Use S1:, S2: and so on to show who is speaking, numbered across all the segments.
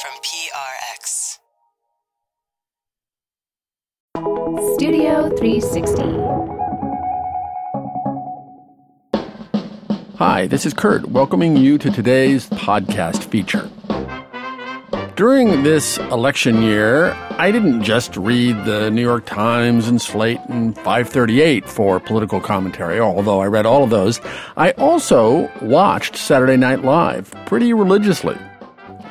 S1: from PRX.
S2: Studio 360.
S3: Hi, this is Kurt, welcoming you to today's podcast feature. During this election year, I didn't just read the New York Times and Slate and 538 for political commentary, although I read all of those. I also watched Saturday Night Live pretty religiously,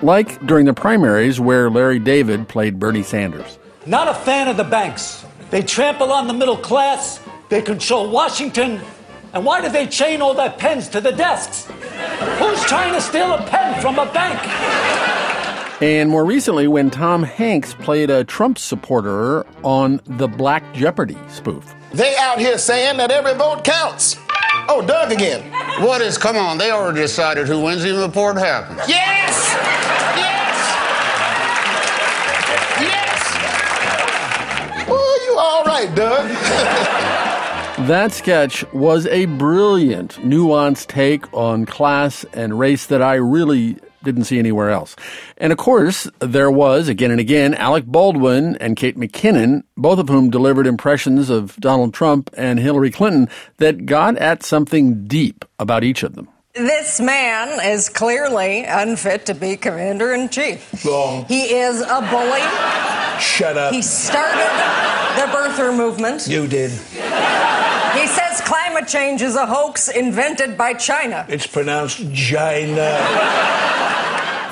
S3: like during the primaries where Larry David played Bernie Sanders.
S4: Not a fan of the banks. They trample on the middle class, they control Washington, and why do they chain all their pens to the desks? Who's trying to steal a pen from a bank?
S3: And more recently, when Tom Hanks played a Trump supporter on the Black Jeopardy spoof.
S5: They out here saying that every vote counts. Oh, Doug again.
S6: What is, come on, they already decided who wins even before it happens.
S5: Yes! Yes! Yes! Oh, you all right, Doug.
S3: That sketch was a brilliant, nuanced take on class and race that I really didn't see anywhere else. And of course, there was, again and again, Alec Baldwin and Kate McKinnon, both of whom delivered impressions of Donald Trump and Hillary Clinton that got at something deep about each of them.
S7: This man is clearly unfit to be commander in chief.
S5: Wrong.
S7: He is a bully.
S5: Shut up.
S7: He started the birther movement.
S5: You did.
S7: He says climate change is a hoax invented by China.
S5: It's pronounced China.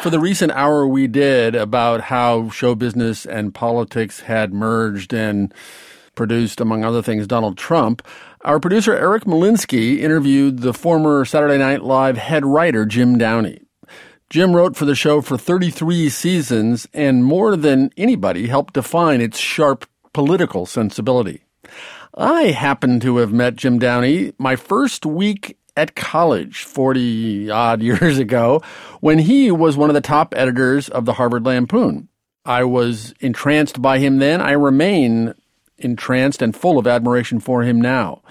S3: For the recent hour we did about how show business and politics had merged and produced, among other things, Donald Trump, our producer Eric Molinsky interviewed the former Saturday Night Live head writer Jim Downey. Jim wrote for the show for 33 seasons and more than anybody helped define its sharp political sensibility. I happen to have met Jim Downey my first week at college 40 odd years ago when he was one of the top editors of the Harvard Lampoon. I was entranced by him then. I remain entranced and full of admiration for him now.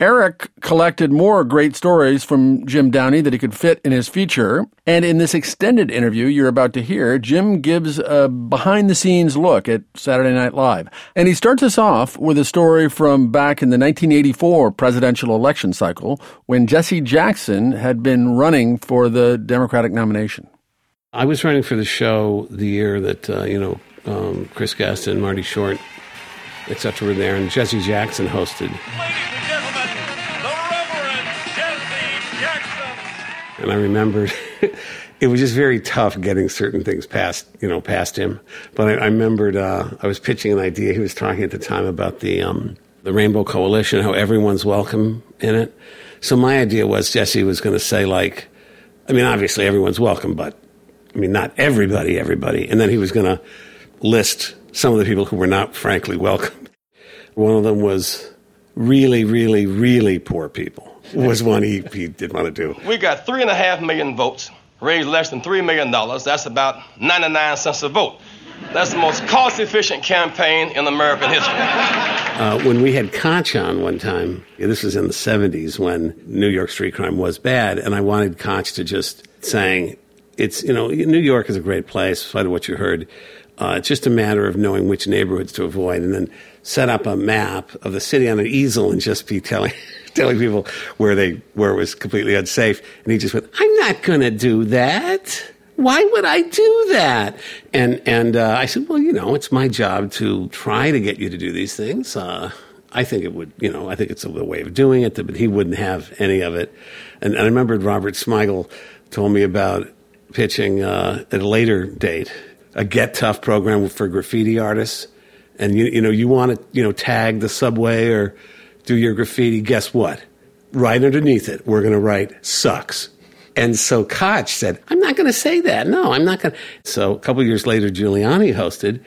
S3: Eric collected more great stories from Jim Downey that he could fit in his feature. And in this extended interview you're about to hear, Jim gives a behind the scenes look at Saturday Night Live. And he starts us off with a story from back in the 1984 presidential election cycle when Jesse Jackson had been running for the Democratic nomination.
S8: I was running for the show the year that, uh, you know, um, Chris Gaston, Marty Short, etc. were there, and Jesse Jackson hosted. And I remembered it was just very tough getting certain things past, you know, past him. But I, I remembered uh, I was pitching an idea. He was talking at the time about the um, the Rainbow Coalition, how everyone's welcome in it. So my idea was Jesse was going to say like, I mean, obviously everyone's welcome, but I mean, not everybody, everybody. And then he was going to list some of the people who were not frankly welcome. One of them was really, really, really poor people was one he, he did want to do.
S9: We got three and a half million votes, raised less than three million dollars. That's about 99 cents a vote. That's the most cost efficient campaign in American history.
S8: Uh, when we had Koch on one time, this was in the 70s when New York street crime was bad, and I wanted Koch to just saying, it's, you know, New York is a great place, despite of what you heard. Uh, it's just a matter of knowing which neighborhoods to avoid and then set up a map of the city on an easel and just be telling telling people where they where it was completely unsafe. And he just went, "I'm not going to do that. Why would I do that?" And and uh, I said, "Well, you know, it's my job to try to get you to do these things." Uh, I think it would, you know, I think it's a way of doing it, but he wouldn't have any of it. And, and I remembered Robert Smigel told me about pitching uh, at a later date a Get Tough program for graffiti artists. And you, you know, you want to, you know, tag the subway or do your graffiti, guess what? Right underneath it, we're going to write sucks. And so Koch said, I'm not going to say that. No, I'm not going to. So a couple years later, Giuliani hosted,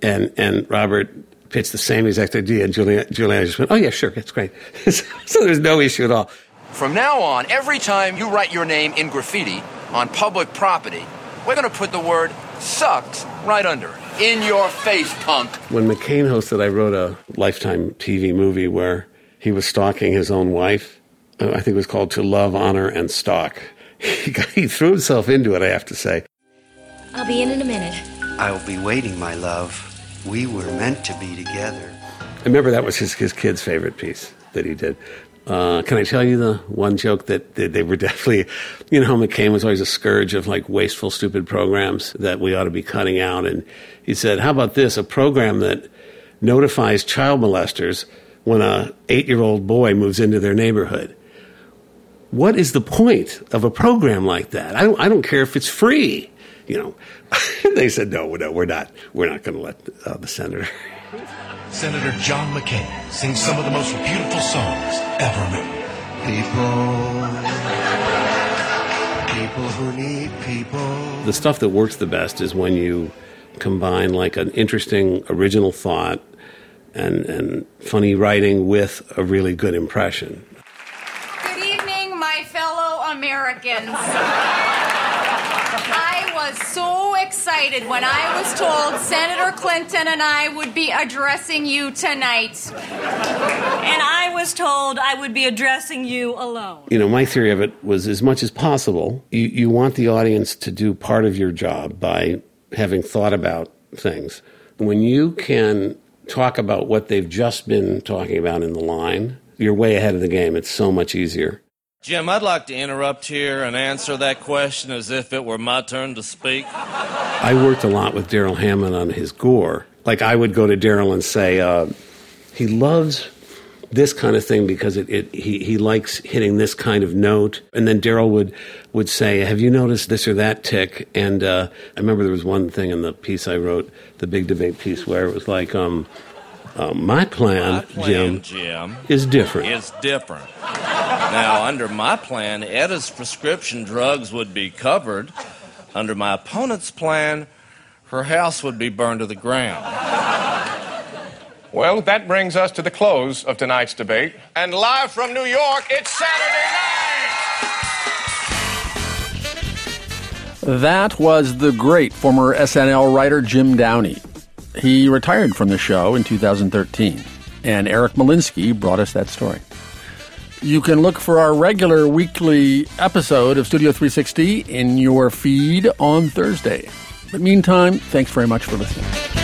S8: and, and Robert pitched the same exact idea. And Giuliani, Giuliani just went, oh, yeah, sure, that's great. so there's no issue at all.
S10: From now on, every time you write your name in graffiti on public property, we're going to put the word sucks right under it. In your face, punk.
S8: When McCain hosted, I wrote a Lifetime TV movie where he was stalking his own wife. Uh, I think it was called To Love, Honor, and Stalk. He, got, he threw himself into it, I have to say.
S11: I'll be in in a minute.
S12: I'll be waiting, my love. We were meant to be together.
S8: I remember that was his, his kid's favorite piece that he did. Uh, can I tell you the one joke that, they were definitely, you know, McCain was always a scourge of like wasteful, stupid programs that we ought to be cutting out. And he said, how about this? A program that notifies child molesters when a eight year old boy moves into their neighborhood. What is the point of a program like that? I don't, I don't care if it's free. You know, they said, no, no, we're not, we're not going to let uh, the senator.
S13: Senator John McCain sings some of the most beautiful songs ever written.
S12: People, people who need people.
S8: The stuff that works the best is when you combine like an interesting original thought and, and funny writing with a really good impression.
S14: Good evening, my fellow Americans. I was so excited when I was told Senator Clinton and I would be addressing you tonight.
S15: And I was told I would be addressing you alone.
S8: You know, my theory of it was as much as possible, you, you want the audience to do part of your job by having thought about things. When you can talk about what they've just been talking about in the line, you're way ahead of the game. It's so much easier.
S16: Jim, I'd like to interrupt here and answer that question as if it were my turn to speak.
S8: I worked a lot with Darrell Hammond on his Gore. Like, I would go to Darrell and say, uh, he loves this kind of thing because it, it, he, he likes hitting this kind of note. And then Darrell would, would say, Have you noticed this or that tic? And uh, I remember there was one thing in the piece I wrote, the big debate piece, where it was like, um, uh, my, plan,
S16: My plan,
S8: Jim,
S16: Jim,
S8: is different.
S16: Is different. Now, under my plan, Etta's prescription drugs would be covered. Under my opponent's plan, her house would be burned to the ground.
S17: Well, that brings us to the close of tonight's debate. And live from New York, it's Saturday night.
S3: That was the great former SNL writer Jim Downey. He retired from the show in 2013, and Eric Molinsky brought us that story. You can look for our regular weekly episode of Studio 360 in your feed on Thursday. But meantime, thanks very much for listening.